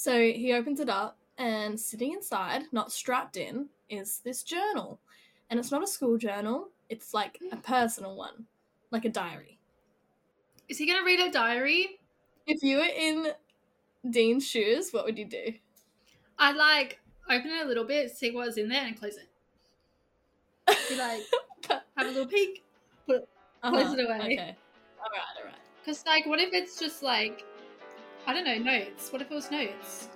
So he opens it up, and sitting inside, not strapped in, is this journal. And it's not a school journal, it's like a personal one, like a diary. Is he gonna read a diary? If you were in Dean's shoes, what would you do? I'd like open it a little bit, see what's in there, and close it. Be like, have a little peek, put it, close it away. Uh-huh. Okay. Alright, alright. Because like, what if it's just like, I don't know, notes? What if it was notes?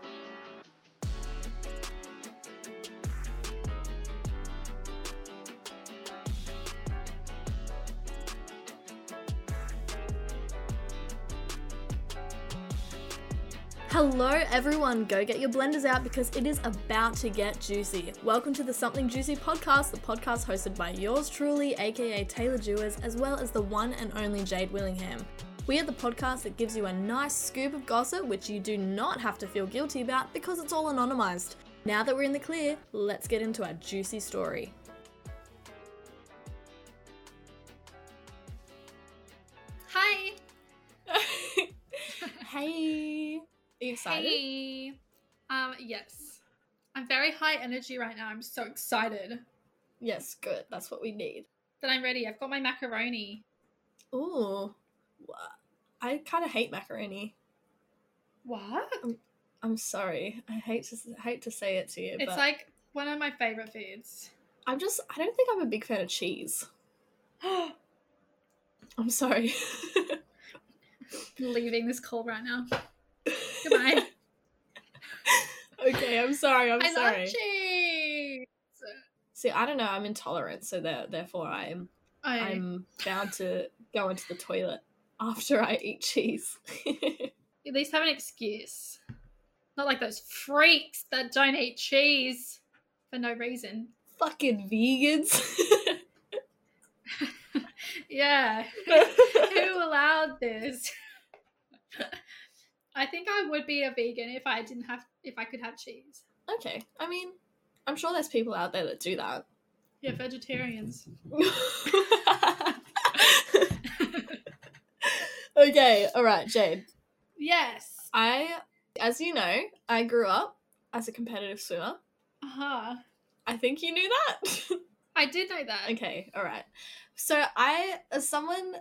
Hello, everyone. Go get your blenders out because it is about to get juicy. Welcome to the Something Juicy podcast, the podcast hosted by yours truly, aka Taylor Jewers, as well as the one and only Jade Willingham. We are the podcast that gives you a nice scoop of gossip, which you do not have to feel guilty about because it's all anonymized. Now that we're in the clear, let's get into our juicy story. Hi. hey, are you excited? Hey. Um, yes. I'm very high energy right now. I'm so excited Yes, good. That's what we need. Then I'm ready. I've got my macaroni. Ooh, I kind of hate macaroni. What? I'm sorry. I hate to hate to say it to you, It's like one of my favorite foods. I'm just I don't think I'm a big fan of cheese. I'm sorry. leaving this call right now. Goodbye. okay, I'm sorry. I'm I sorry. love cheese. See, I don't know. I'm intolerant, so there, therefore I'm Oh, I'm bound to go into the toilet after I eat cheese. at least have an excuse. Not like those freaks that don't eat cheese for no reason. Fucking vegans. Yeah. Who allowed this? I think I would be a vegan if I didn't have if I could have cheese. okay, I mean, I'm sure there's people out there that do that. Yeah, vegetarians. Okay, all right, Jade. yes. I, as you know, I grew up as a competitive swimmer. Uh-huh. I think you knew that. I did know that. okay, all right. So, I, as someone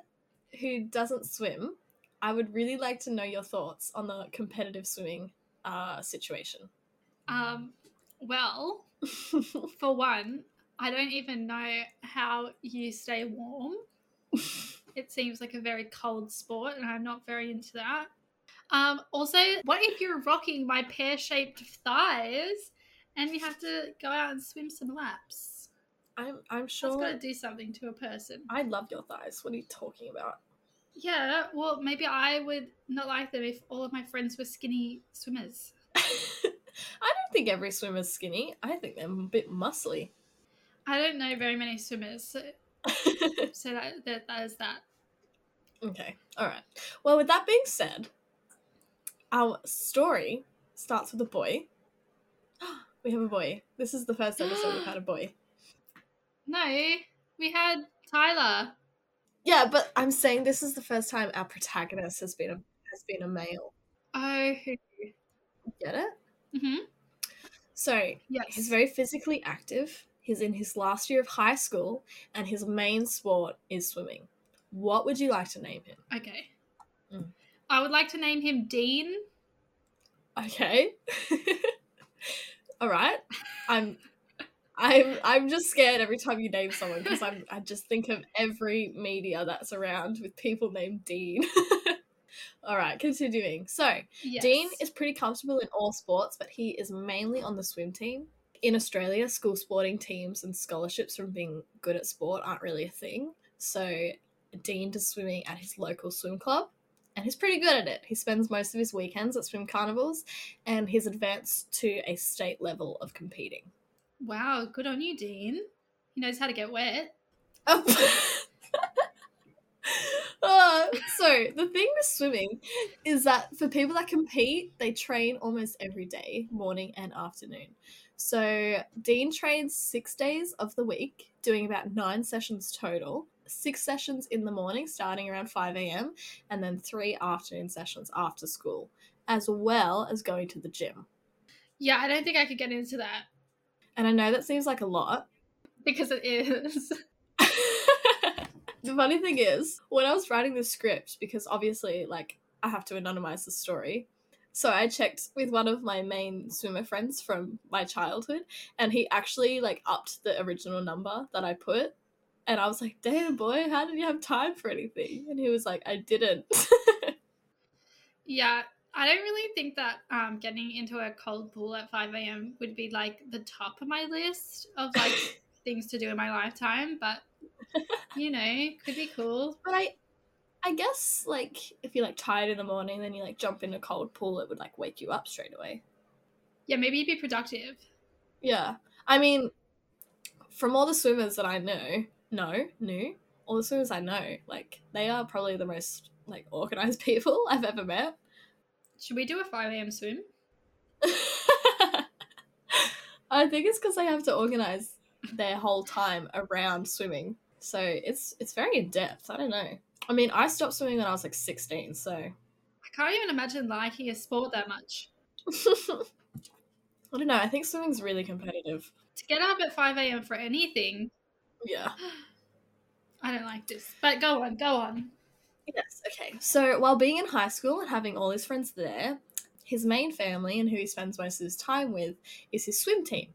who doesn't swim, I would really like to know your thoughts on the competitive swimming uh, situation. Um well, for one, I don't even know how you stay warm. It seems like a very cold sport, and I'm not very into that. Um, also, what if you're rocking my pear shaped thighs and you have to go out and swim some laps? I'm, I'm sure. got to do something to a person. I love your thighs. What are you talking about? Yeah, well, maybe I would not like them if all of my friends were skinny swimmers. I don't think every swimmer's skinny. I think they're a bit muscly. I don't know very many swimmers, so, so that, that, that is that. Okay, all right. Well, with that being said, our story starts with a boy. we have a boy. This is the first episode we've had a boy. No, we had Tyler. Yeah, but I'm saying this is the first time our protagonist has been a has been a male. Oh, Get it? mm-hmm. So yes. he's very physically active. He's in his last year of high school, and his main sport is swimming. What would you like to name him? okay. Mm. I would like to name him Dean. Okay. All right. I'm I'm I'm just scared every time you name someone because I'm I just think of every media that's around with people named Dean. all right, continuing. So, Yes. Dean is pretty comfortable in all sports, but he is mainly on the swim team. In Australia, school sporting teams and scholarships from being good at sport aren't really a thing. So, Dean does swimming at his local swim club, and he's pretty good at it. He spends most of his weekends at swim carnivals, and he's advanced to a state level of competing. Wow, good on you, Dean. He knows how to get wet. Oh. Uh, so the thing with swimming is that for people that compete, they train almost every day, morning and afternoon. So Dean trains six days of the week, doing about nine sessions total. Six sessions in the morning, starting around 5 a.m., and then three afternoon sessions after school. as well as going to the gym. Yeah, I don't think I could get into that And I know that seems like a lot. because it is. the funny thing is, when I was writing the script, because obviously, like, I have to anonymize the story. So I checked with one of my main swimmer friends from my childhood, and he actually like upped the original number that I put. And I was like, "Damn, boy, how did you have time for anything?" And he was like, "I didn't." Yeah, I don't really think that um, getting into a cold pool at 5 a.m. would be like the top of my list of like things to do in my lifetime, but you know, could be cool. but I, I guess like if you're like tired in the morning, then you like jump in a cold pool, it would like wake you up straight away. Yeah, maybe you'd be productive. Yeah. I mean, from all the swimmers that I know, no, knew, all the swimmers I know, like, they are probably the most, like, organized people I've ever met. Should we do a 5 a.m. swim? I think it's because they have to organize their whole time around swimming. So it's it's very in depth. I don't know. I mean, I stopped swimming when I was like 16, so I can't even imagine liking a sport that much. I don't know. I think swimming's really competitive. To get up at 5 a.m. for anything, Yeah. I don't like this. But go on, go on. Yes, okay. So while being in high school and having all his friends there, his main family and who he spends most of his time with is his swim team.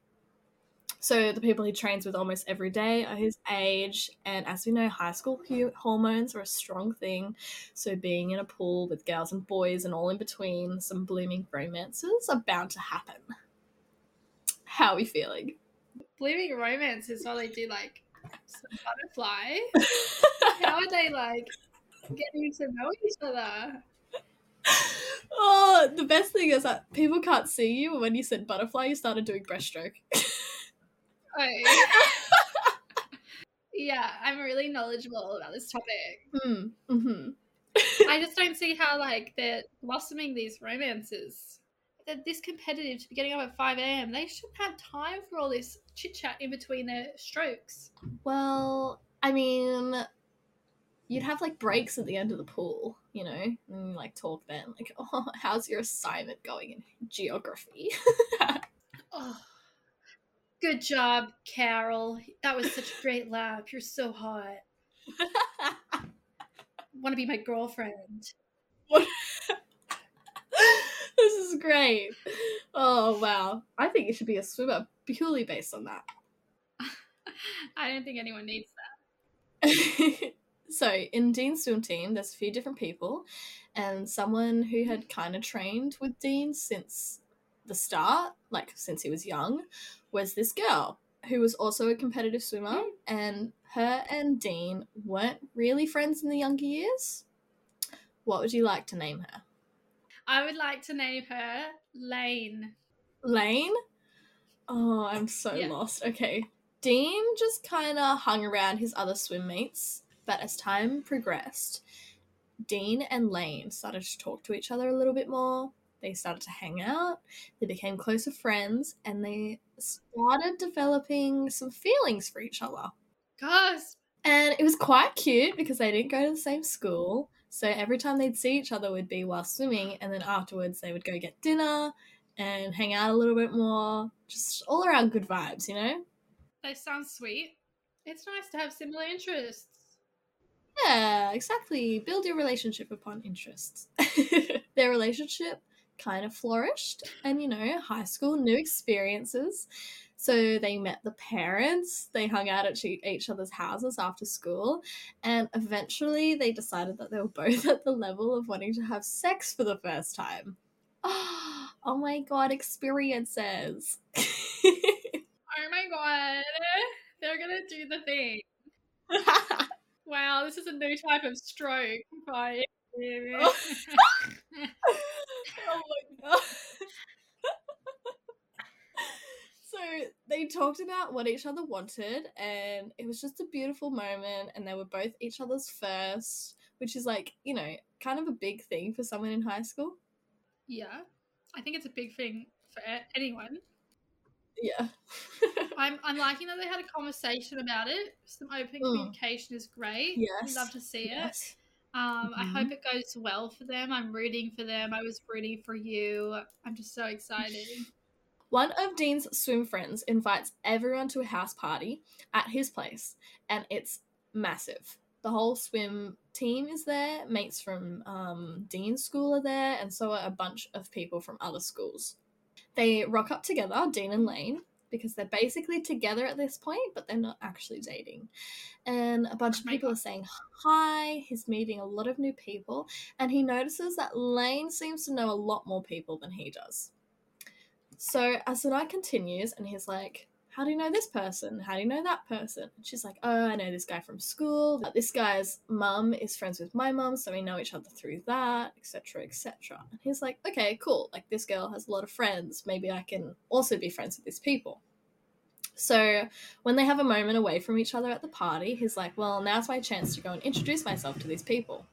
So the people he trains with almost every day are his age, and as we know, high school hormones are a strong thing. So being in a pool with girls and boys and all in between, some blooming romances are bound to happen. How are we feeling? Blooming romance is while they do like butterfly. How are they like getting to know each other? oh, the best thing is that people can't see you, but when you said butterfly, you started doing breaststroke. Yeah, I'm really knowledgeable about this topic. mm, hmm I just don't see how like they're blossoming these romances. They're this competitive to be getting up at 5 a.m. They shouldn't have time for all this chit chat in between their strokes. Well, I mean, you'd have like breaks at the end of the pool, you know, and you, like talk then, like, oh, how's your assignment going in geography? Oh, good job, Carol. That was such a great lap. You're so hot. Want to be my girlfriend? this is great. Oh wow, I think you should be a swimmer purely based on that. I don't think anyone needs that. so in Dean's swim team, there's a few different people, and someone who had kind of trained with Dean since the start, like since he was young, was this girl who was also a competitive swimmer, mm. and her and Dean weren't really friends in the younger years. What would you like to name her? I would like to name her Lane. Lane? Oh, I'm so Yeah. lost. Okay. Dean just kind of hung around his other swim mates, but as time progressed, Dean and Lane started to talk to each other a little bit more. They started to hang out, they became closer friends, and they started developing some feelings for each other. Gosh, And it was quite cute because they didn't go to the same school. So every time they'd see each other would be while swimming, and then afterwards they would go get dinner and hang out a little bit more. Just all around good vibes, you know? they sound sweet. It's nice to have similar interests. Yeah, exactly. Build your relationship upon interests. Their relationship kind of flourished, and you know, high school, new experiences. So they met the parents, they hung out at each other's houses after school, and eventually they decided that they were both at the level of wanting to have sex for the first time. Oh my god, experiences. Oh my god, they're gonna do the thing. Wow, this is a new type of stroke. Right. Oh my god. so they talked about what each other wanted, and it was just a beautiful moment. And they were both each other's first, which is like, you know, kind of a big thing for someone in high school. yeah, I think it's a big thing for anyone. Yeah. I'm, I'm liking that they had a conversation about it. Some open Mm. communication is great. Yes, We love to see it. Um, I Mhm. hope it goes well for them. I'm rooting for them. I was rooting for you. I'm just so excited. One of Dean's swim friends invites everyone to a house party at his place, and it's massive. The whole swim team is there, mates from um, Dean's school are there, and so are a bunch of people from other schools. They rock up together, Dean and Lane, because they're basically together at this point, but they're not actually dating. And a bunch of people are saying hi. He's meeting a lot of new people, and he notices that Lane seems to know a lot more people than he does. So as the night continues, and he's like, How do you know this person? How do you know that person? And she's like, Oh, I know this guy from school. This guy's mum is friends with my mum, so we know each other through that, etc. etc. And he's like, Okay, cool. Like, this girl has a lot of friends. Maybe I can also be friends with these people. So when they have a moment away from each other at the party, he's like, Well, now's my chance to go and introduce myself to these people.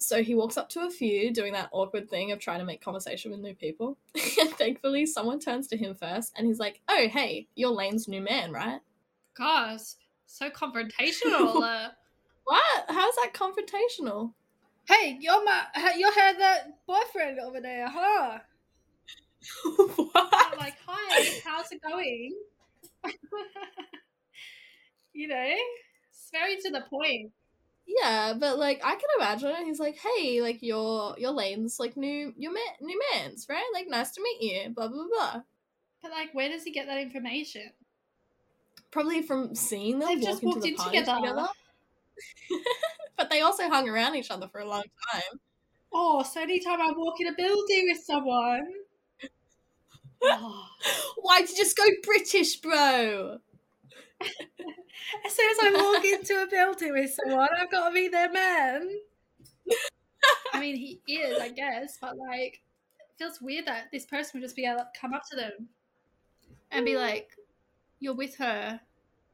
So he walks up to a few, doing that awkward thing of trying to make conversation with new people. thankfully, someone turns to him first and he's like, Oh, hey, you're Lane's new man, right? Gosh, so confrontational. uh, What? How's that confrontational? hey, you're my, you had that boyfriend over there, huh? what? I'm like, hi, how's it going? you know, it's very to the point. Yeah, but like I can imagine it. He's like, "Hey, like you're you're Lane's like new your man new man's right? Like nice to meet you." Blah blah blah. But like, where does he get that information? Probably from seeing them They've walk just into walked the in together. together. but they also hung around each other for a long time. Oh, so anytime I walk in a building with someone. Oh. Why'd you just go British, bro? As soon as I walk into a building with someone, I've got to be their man. I mean, he is, I guess, but like, it feels weird that this person would just be able to come up to them and be like, "You're with her.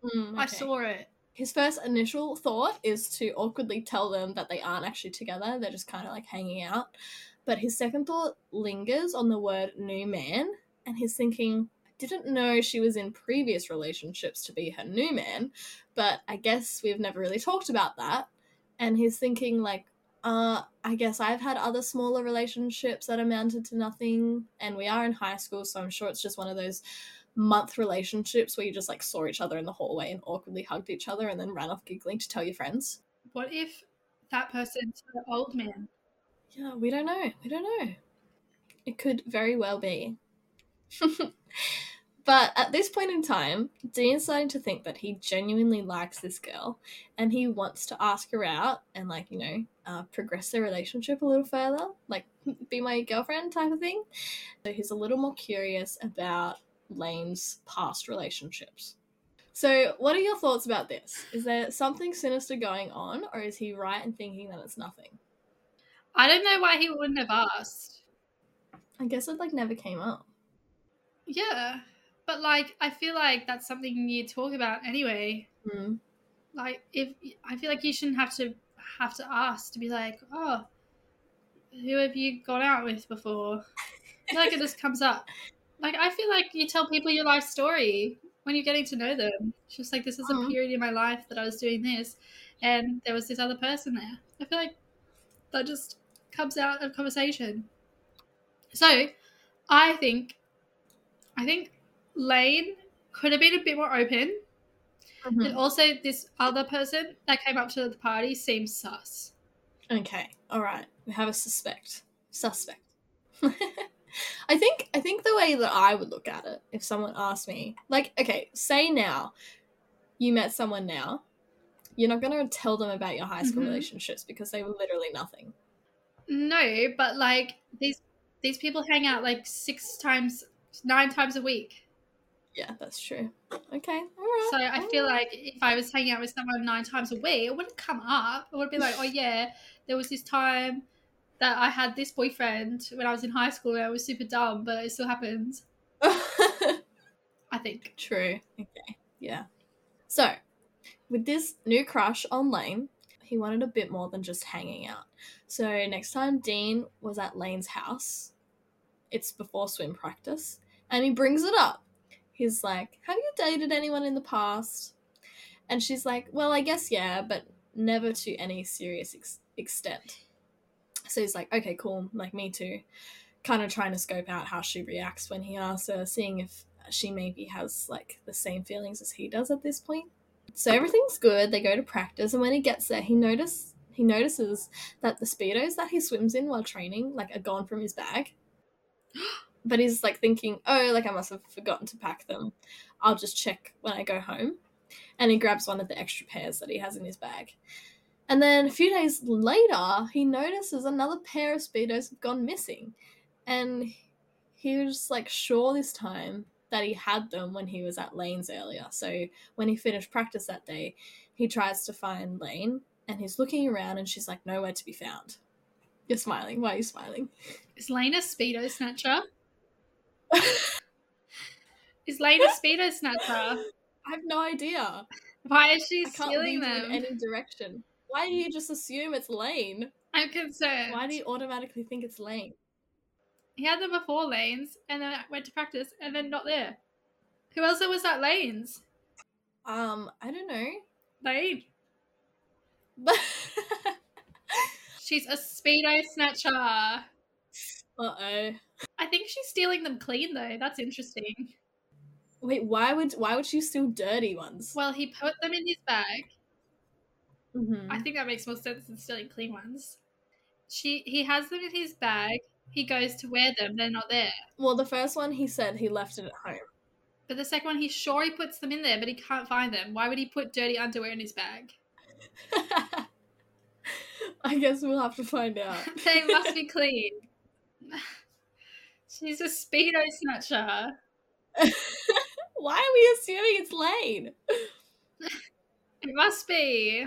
Mm, I saw it." His first initial thought is to awkwardly tell them that they aren't actually together, they're just kind of like hanging out. But his second thought lingers on the word new man, and he's thinking, didn't know she was in previous relationships to be her new man, but I guess we've never really talked about that. And he's thinking, like, uh, I guess I've had other smaller relationships that amounted to nothing, and we are in high school, so I'm sure it's just one of those month relationships where you just like saw each other in the hallway and awkwardly hugged each other and then ran off giggling to tell your friends. What if that person's an old man? Yeah, we don't know. We don't know. It could very well be. but at this point in time, Dean's starting to think that he genuinely likes this girl and he wants to ask her out and, like, you know, uh, progress their relationship a little further, like, be my girlfriend type of thing. So he's a little more curious about Lane's past relationships. So, what are your thoughts about this? Is there something sinister going on, or is he right in thinking that it's nothing? I don't know why he wouldn't have asked. I guess it like never came up. Yeah, but like, I feel like that's something you talk about anyway. Hmm. like if I feel like you shouldn't have to have to ask to be like, oh, who have you gone out with before? Like it just comes up. Like I feel like you tell people your life story when you're getting to know them. It's just like this is a Mhm. period in my life that I was doing this, and there was this other person there. I feel like that just comes out of conversation. So, I think, I think Lane could have been a bit more open. Mhm. And also, this other person that came up to the party seems sus. Okay, all right. We have a suspect. Suspect. I think I think the way that I would look at it, if someone asked me, like, okay, say now, you met someone now, you're not gonna tell them about your high school Mhm. relationships because they were literally nothing. No, but like these these people hang out like six times, nine times a week. Yeah, that's true. Okay, all right. So I feel right. like if I was hanging out with someone nine times a week, it wouldn't come up. It would be like, oh yeah, there was this time that I had this boyfriend when I was in high school. and I was super dumb, but it still happens. I think. True. Okay. Yeah. So, with this new crush on Lane, he wanted a bit more than just hanging out. So, next time Dean was at Lane's house, it's before swim practice, and he brings it up. He's like, Have you dated anyone in the past? And she's like, Well, I guess yeah, but never to any serious ex- extent. So he's like, okay, cool, like me too. Kind of trying to scope out how she reacts when he asks her, seeing if she maybe has like the same feelings as he does at this point. So everything's good. They go to practice, and when he gets there, he notice he notices that the speedos that he swims in while training like are gone from his bag. but he's like thinking, oh, like I must have forgotten to pack them. I'll just check when I go home. And he grabs one of the extra pairs that he has in his bag. And then a few days later, he notices another pair of Speedos have gone missing. And he was like sure this time that he had them when he was at Lane's earlier. So when he finished practice that day, he tries to find Lane and he's looking around and she's like nowhere to be found. You're smiling. Why are you smiling? Is Lane a speedo snatcher? is Lane a speedo snatcher? I have no idea. Why is she I can't stealing lead you them? in any direction. Why do you just assume it's Lane? I'm concerned. Why do you automatically think it's Lane? He had them before Lanes, and then went to practice, and then not there. Who else was at Lanes? Um, I don't know. Lane. But She's a speedo snatcher. Uh oh. I think she's stealing them clean though. That's interesting. Wait, why would why would she steal dirty ones? Well, he put them in his bag. Mhm. I think that makes more sense than stealing clean ones. She he has them in his bag. He goes to wear them. They're not there. Well, the first one he said he left it at home. But the second one, he's sure he puts them in there, but he can't find them. Why would he put dirty underwear in his bag? I guess we'll have to find out. they must be clean. She's a speedo snatcher. Why are we assuming it's Lane? It must be.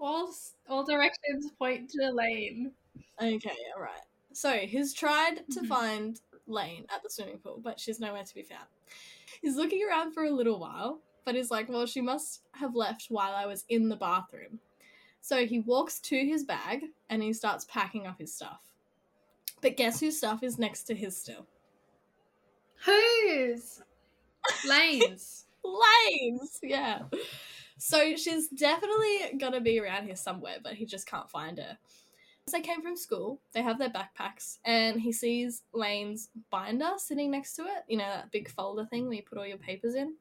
All all directions point to Lane. Okay, all right. So he's tried to Mhm. find Lane at the swimming pool, but she's nowhere to be found. He's looking around for a little while, but he's like, well, she must have left while I was in the bathroom. So he walks to his bag and he starts packing up his stuff. But guess whose stuff is next to his still? Whose? Lane's. Lane's, yeah. So she's definitely gonna be around here somewhere, but he just can't find her. As they came from school, they have their backpacks, and he sees Lane's binder sitting next to it. You know that big folder thing where you put all your papers in.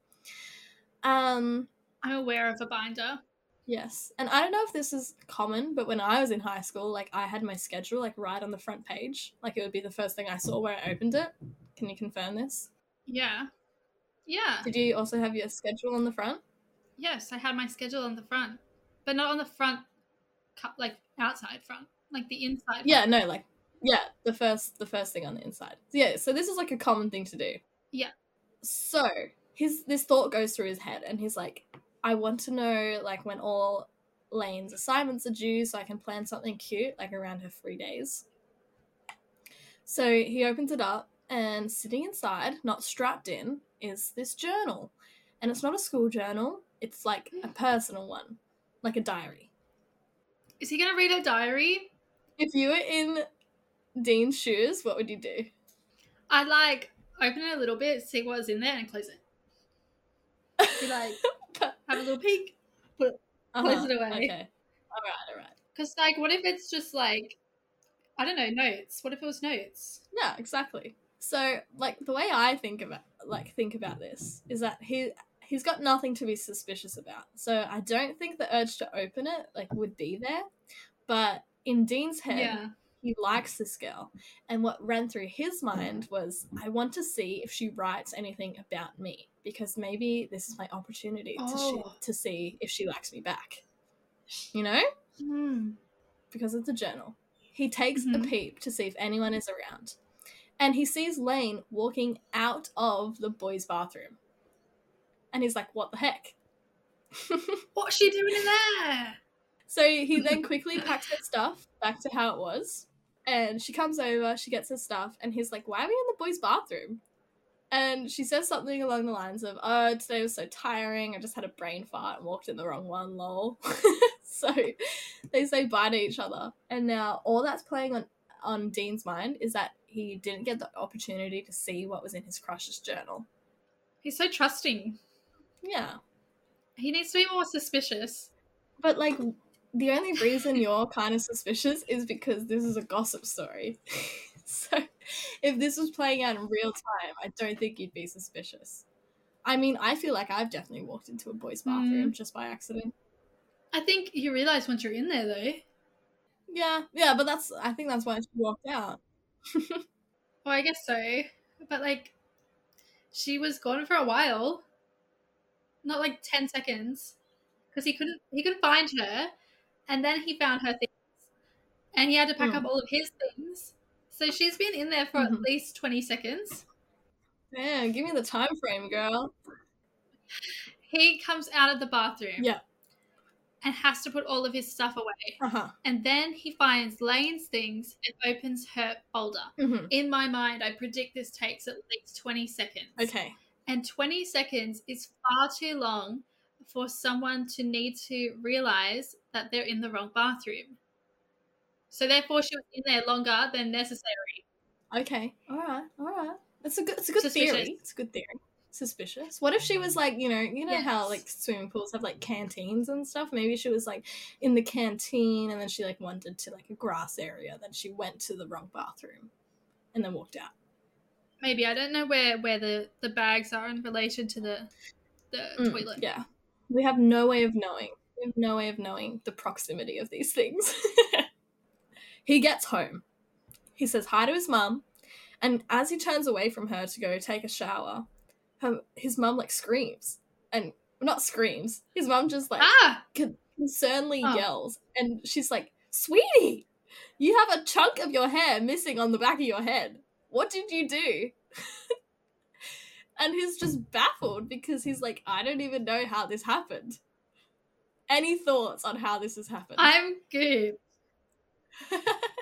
Um, I'm aware of a binder. Yes, and I don't know if this is common, but when I was in high school, like I had my schedule like right on the front page, like it would be the first thing I saw when I opened it. Can you confirm this? Yeah. Yeah. Did you also have your schedule on the front? Yes, I had my schedule on the front, but not on the front, like outside front, like the inside. Yeah, no, like yeah, the first the first thing on the inside. Yeah, so this is like a common thing to do. Yeah. So his this thought goes through his head, and he's like, I want to know like when all Lane's assignments are due, so I can plan something cute like around her free days. So he opens it up, and sitting inside, not strapped in, is this journal, and it's not a school journal. It's like a hmm. personal one, like a diary. Is he gonna read a diary? If you were in Dean's shoes, what would you do? I'd like open it a little bit, see what's in there, and close it. Be like, have a little peek. Close it away. Uh-huh. Okay. All right. All right. Cause like, what if it's just like, I don't know, notes? What if it was notes? Yeah. Exactly. So, like, the way I think about like think about this is that he he's got nothing to be suspicious about. So I don't think the urge to open it like would be there. But in Dean's head, Yeah. He likes this girl, and what ran through his mind was, I want to see if she writes anything about me because maybe this is my opportunity to Oh. sh- to see if she likes me back. You know. Hmm. because it's a journal. He takes a Mhm. peep to see if anyone is around. And he sees Lane walking out of the boys' bathroom. And he's like, what the heck? What's she doing in there? so he then quickly packs her stuff back to how it was. And she comes over, she gets her stuff, and he's like, why are we in the boys' bathroom? And she says something along the lines of, oh, today was so tiring. I just had a brain fart and walked in the wrong one, lol. so they say bye to each other. And now all that's playing on, on Dean's mind is that he didn't get the opportunity to see what was in his crush's journal. He's so trusting. Yeah. He needs to be more suspicious. But like, the only reason you're kind of suspicious is because this is a gossip story. so if this was playing out in real time, I don't think you'd be suspicious. I mean, I feel like I've definitely walked into a boys' hmm. bathroom just by accident. I think you realize once you're in there, though. Yeah, yeah, but that's I think that's why she walked out. Well, I guess so. But like, she was gone for a while. Not like ten seconds, because he couldn't he couldn't find her, and then he found her things, and he had to pack Mm. up all of his things. So she's been in there for Mhm. at least twenty seconds. Yeah, give me the time frame, girl. He comes out of the bathroom. Yeah. And has to put all of his stuff away. Uh huh. And then he finds Lane's things and opens her folder. hmm In my mind, I predict this takes at least 20 seconds. Okay. And 20 seconds is far too long for someone to need to realize that they're in the wrong bathroom. So therefore, she was in there longer than necessary. Okay. All right. All right. It's a good. It's a good Suspicious. theory. It's a good theory. Suspicious. What if she was like, you know, you know how like swimming pools have like canteens and stuff. Maybe she was like in the canteen, and then she like wandered to like a grass area. Then she went to the wrong bathroom, and then walked out. Maybe I don't know where where the the bags are in relation to the the Mm, toilet. Yeah. We have no way of knowing. Have no way of knowing the proximity of these things. he gets home. He says hi to his mum, and as he turns away from her to go take a shower, her, his mum like screams. And not screams. His mum just like Ah, concernedly Oh. yells, and she's like, "Sweetie, you have a chunk of your hair missing on the back of your head. What did you do?" and he's just baffled because he's like, "I don't even know how this happened." Any thoughts on how this has happened? I'm good.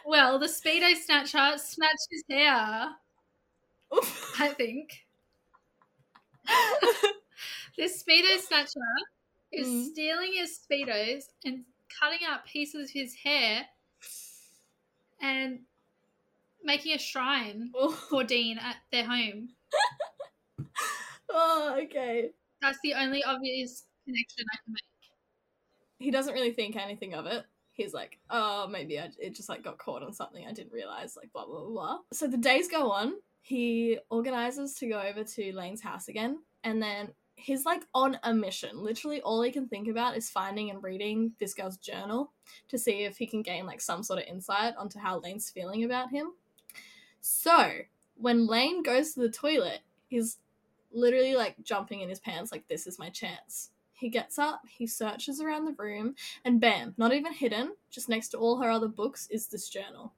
Well, the speedo snatcher snatched his hair. I think this speedo snatcher is Mm. stealing his speedos and cutting out pieces of his hair and making a shrine for Dean at their home. oh, okay. That's the only obvious connection I can make. He doesn't really think anything of it. He's like, oh, maybe I, it just like got caught on something I didn't realize, like blah blah blah. blah. So the days go on. He organizes to go over to Lane's house again, and then he's like on a mission. Literally, all he can think about is finding and reading this girl's journal to see if he can gain like some sort of insight onto how Lane's feeling about him. So when Lane goes to the toilet, he's literally like jumping in his pants, like this is my chance. He gets up, he searches around the room, and bam, not even hidden, just next to all her other books is this journal.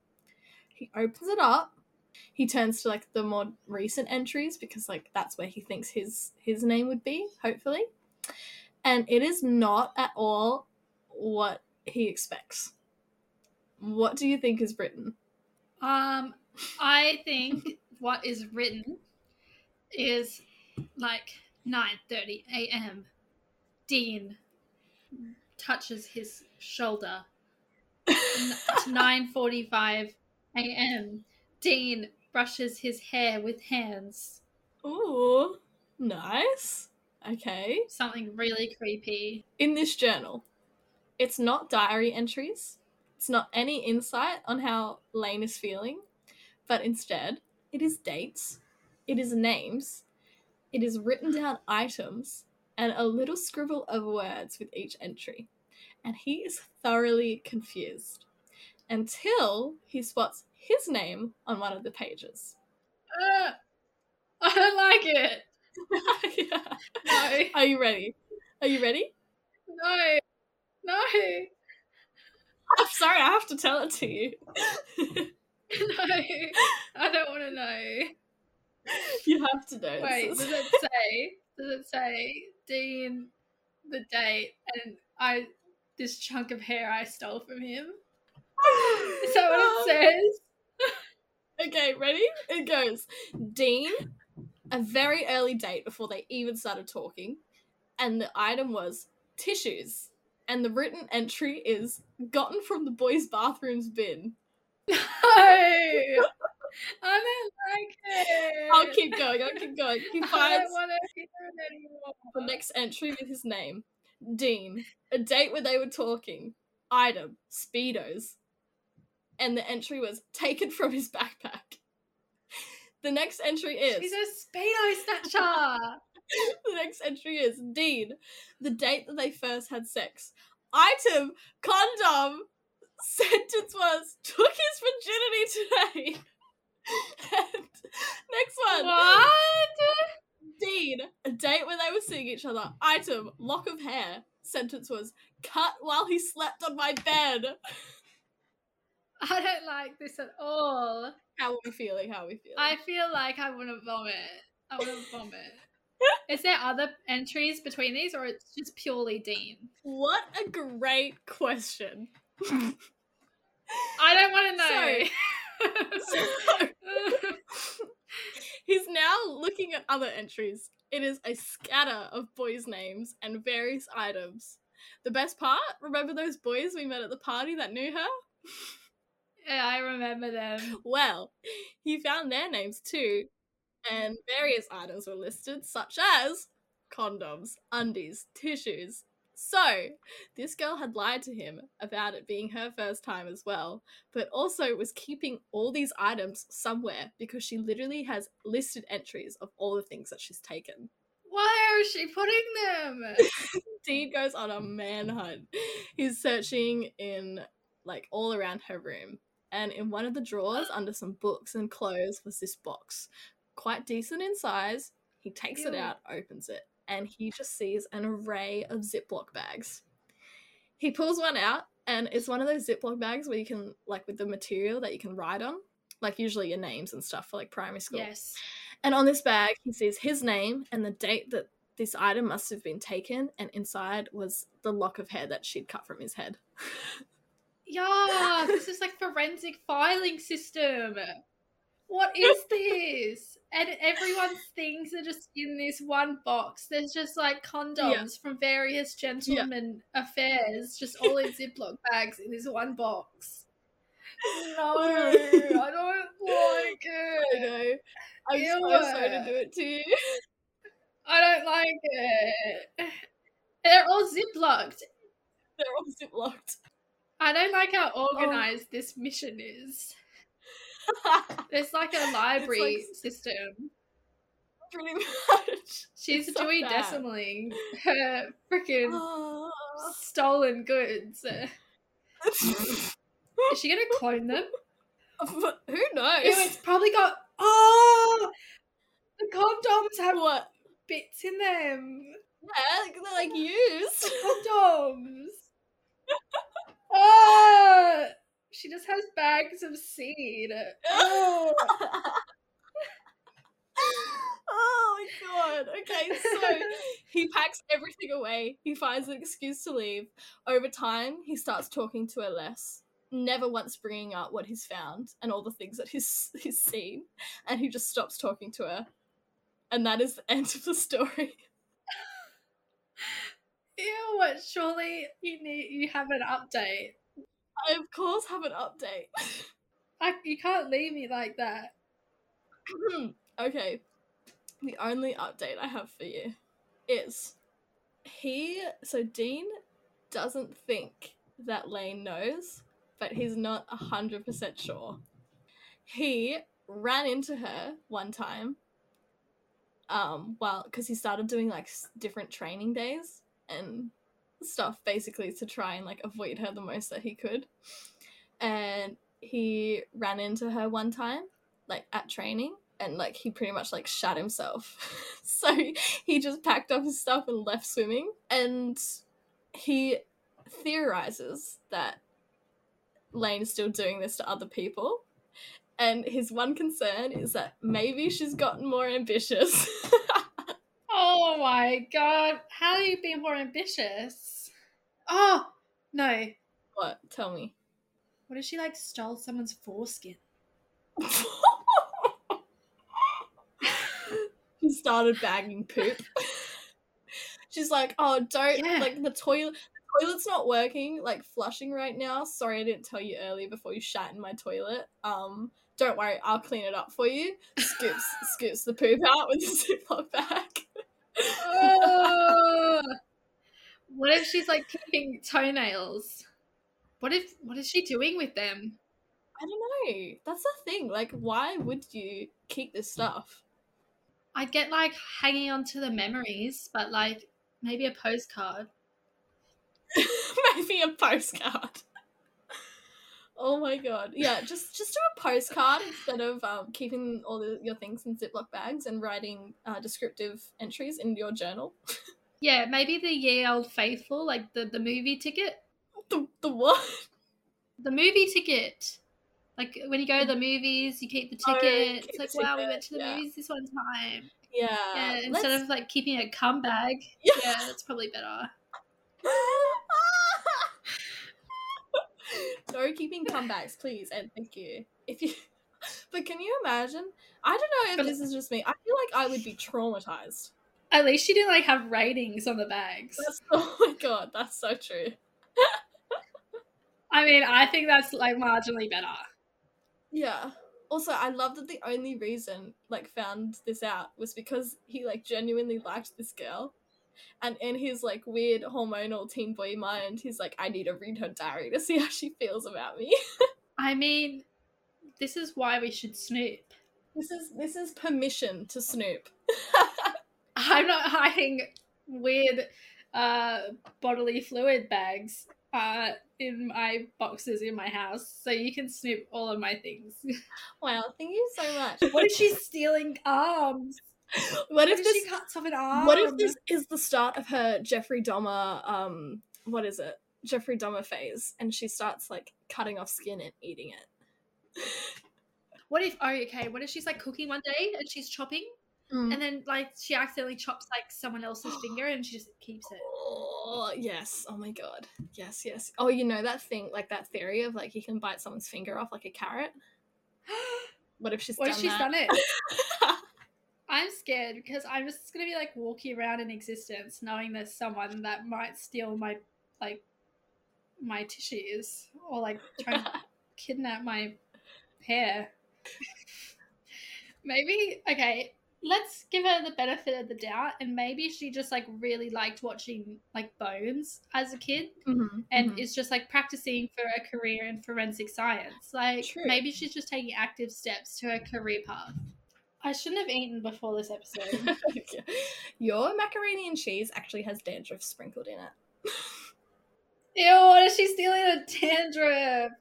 He opens it up. He turns to like the more recent entries because like that's where he thinks his his name would be, hopefully. And it is not at all what he expects. What do you think is written? Um, I think what is written is like 9:30 a.m. Dean touches his shoulder. N- 9:45 a.m. Dean brushes his hair with hands. Ooh, nice. Okay. Something really creepy. in this journal, it's not diary entries, it's not any insight on how Lane is feeling, but instead, it is dates, it is names, it is written down items, and a little scribble of words with each entry. And he is thoroughly confused until he spots his name on one of the pages. Uh, I don't like it. Yeah. No. Are you ready? Are you ready? No. No. I'm sorry, I have to tell it to you. No. I don't want to know. you have to know. Wait, does it say? Does it say Dean, the date, and I this chunk of hair I stole from him? Is that what it says? Okay, ready? It goes Dean, a very early date before they even started talking, and the item was tissues. And the written entry is gotten from the boys' bathroom's bin. No, I don't like it. I'll keep going, I'll keep going. He I finds don't want to hear it anymore. the next entry with his name Dean, a date where they were talking. item, Speedos. And the entry was taken from his backpack. The next entry is She's a speedo snatcher. the next entry is Dean, the date that they first had sex. Item, condom. Sentence was took his virginity today. next one. what? Dean, a date where they were seeing each other. Item, lock of hair. Sentence was cut while he slept on my bed. I don't like this at all. How are we feeling? How are we feeling? I feel like I want to vomit. I want to vomit. Is there other entries between these, or it's just purely Dean? What a great question. I don't want to know. He's now looking at other entries. It is a scatter of boys' names and various items. The best part, remember those boys we met at the party that knew her? yeah, I remember them. Well, he found their names too, and various items were listed, such as condoms, undies, tissues. So, this girl had lied to him about it being her first time as well, but also was keeping all these items somewhere because she literally has listed entries of all the things that she's taken. Where is she putting them? Dean goes on a manhunt. He's searching in like all around her room. And in one of the drawers under some books and clothes was this box. Quite decent in size. He takes it out, opens it, and he just sees an array of Ziploc bags. He pulls one out, and it's one of those Ziploc bags where you can, like, with the material that you can write on, like, usually your names and stuff for, like, primary school. yes. And on this bag, he sees his name and the date that this item must have been taken, and inside was the lock of hair that she'd cut from his head. Yeah, this is like forensic filing system. What is this? And everyone's things are just in this one box. There's just like condoms from various gentlemen affairs, just all in Ziploc bags in this one box. No, I don't like I it. know. I'm so sorry to do it to you. I don't like it. They're all ziplocked. They're all ziplocked. I don't like how oh. organized this mission is. There's like a library system. Pretty much. She's It's Dewey bad. decimaling her freaking Oh. stolen goods. Is she gonna clone them? But Who knows? Ew, it's probably got. Oh! The condoms have what? bits in them. Yeah, they're like used. Condoms! Oh! She just has bags of seed. Oh! oh my god. Okay, so he packs everything away. He finds an excuse to leave. Over time, he starts talking to her less, never once bringing up what he's found and all the things that he's he's seen, and he just stops talking to her. And that is the end of the story. Ew, what surely you need you have an update. I of course have an update. I, you can't leave me like that. okay. The only update I have for you is he so Dean doesn't think that Lane knows, but he's not a hundred percent sure. He ran into her one time. Um, well, because he started doing like s- different training days and stuff basically to try and like avoid her the most that he could. And he ran into her one time, like at training, and like he pretty much like shot himself. so he just packed up his stuff and left swimming. And he theorizes that Lane is still doing this to other people. And his one concern is that maybe she's gotten more ambitious. Oh my god, how do you be more ambitious? Oh no, what? Tell me. what if she like stole someone's foreskin? she started bagging poop. She's like, "Oh, don't Yeah. like the toilet. The toilet's not working. Like flushing right now. Sorry, I didn't tell you earlier before you shat in my toilet. Um, don't worry, I'll clean it up for you." Scoops scoops the poop out with the Ziploc bag. Oh. what if she's like keeping toenails? What if what is she doing with them? I don't know. That's the thing. Like, why would you keep this stuff? I get like hanging on to the memories, but like maybe a postcard. Maybe a postcard. Oh my god. Yeah, just just do a postcard instead of um, keeping all the, your things in Ziploc bags and writing uh, descriptive entries in your journal. Yeah, maybe the Ye Old Faithful, like the, the movie ticket. the, the what? The movie ticket. Like when you go to the movies, you keep the Oh, ticket. keep it's like, wow, we went to the yeah. movies this one time. Yeah. Yeah, let's- instead of like keeping a cum bag. Yeah. Yeah, that's probably better. no keeping comebacks, please, and thank you. If you, but can you imagine? I don't know if But- this is just me. I feel like I would be traumatized. At least she didn't like have ratings on the bags. That's, oh my god, that's so true. I mean, I think that's like marginally better. Yeah. Also, I love that the only reason like found this out was because he like genuinely liked this girl. And in his like weird hormonal teen boy mind, he's like, I need to read her diary to see how she feels about me. I mean, this is why we should snoop. this is this is permission to snoop. I'm not hiding weird uh, bodily fluid bags uh, in my boxes in my house, so you can snoop all of my things. wow, thank you so much. what is she stealing arms? what if if this cuts off an arm? what if this is the start of her Jeffrey Dahmer um what is it? Jeffrey Dahmer phase and she starts like cutting off skin and eating it. What if? Oh, okay. What if she's like cooking one day and she's chopping, Mm. and then like she accidentally chops like someone else's finger and she just keeps it. Oh yes! Oh my god! Yes, yes. Oh, you know that thing, like that theory of like you can bite someone's finger off like a carrot. What if she's what done if she's that? done it? I'm scared because I'm just gonna be like walking around in existence knowing there's someone that might steal my like my tissues or like try and kidnap my hair. maybe okay, let's give her the benefit of the doubt and maybe she just like really liked watching like bones as a kid Mhm, and mhm. is just like practicing for a career in forensic science. Like True. maybe she's just taking active steps to her career path. I shouldn't have eaten before this episode. your macaroni and cheese actually has dandruff sprinkled in it. Ew, what is she stealing a dandruff?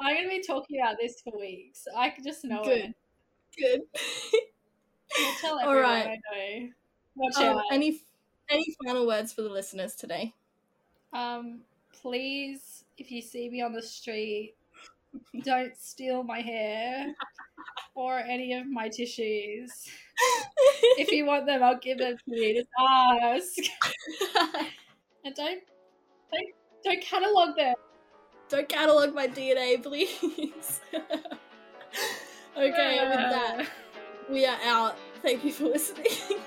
I'm gonna be talking about this for weeks. I can just know Good. it. Good. I'll tell everyone right. I know. Watch Um, out. any any final words for the listeners today? Um, please, if you see me on the street, don't steal my hair or any of my tissues. If you want them, I'll give them to you. Just ask. And don't don't don't catalog them. Don't catalog my DNA, please. okay, and with that, we are out. Thank you for listening.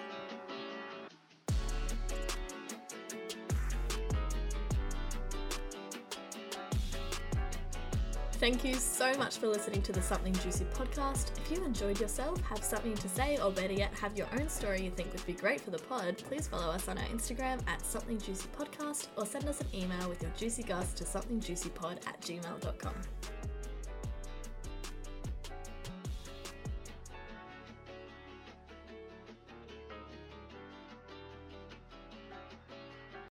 Thank you so much for listening to the Something Juicy podcast. If you enjoyed yourself, have something to say, or better yet, have your own story you think would be great for the pod, please follow us on our Instagram at Something Juicy Podcast or send us an email with your juicy goss to somethingjuicypod at gmail.com.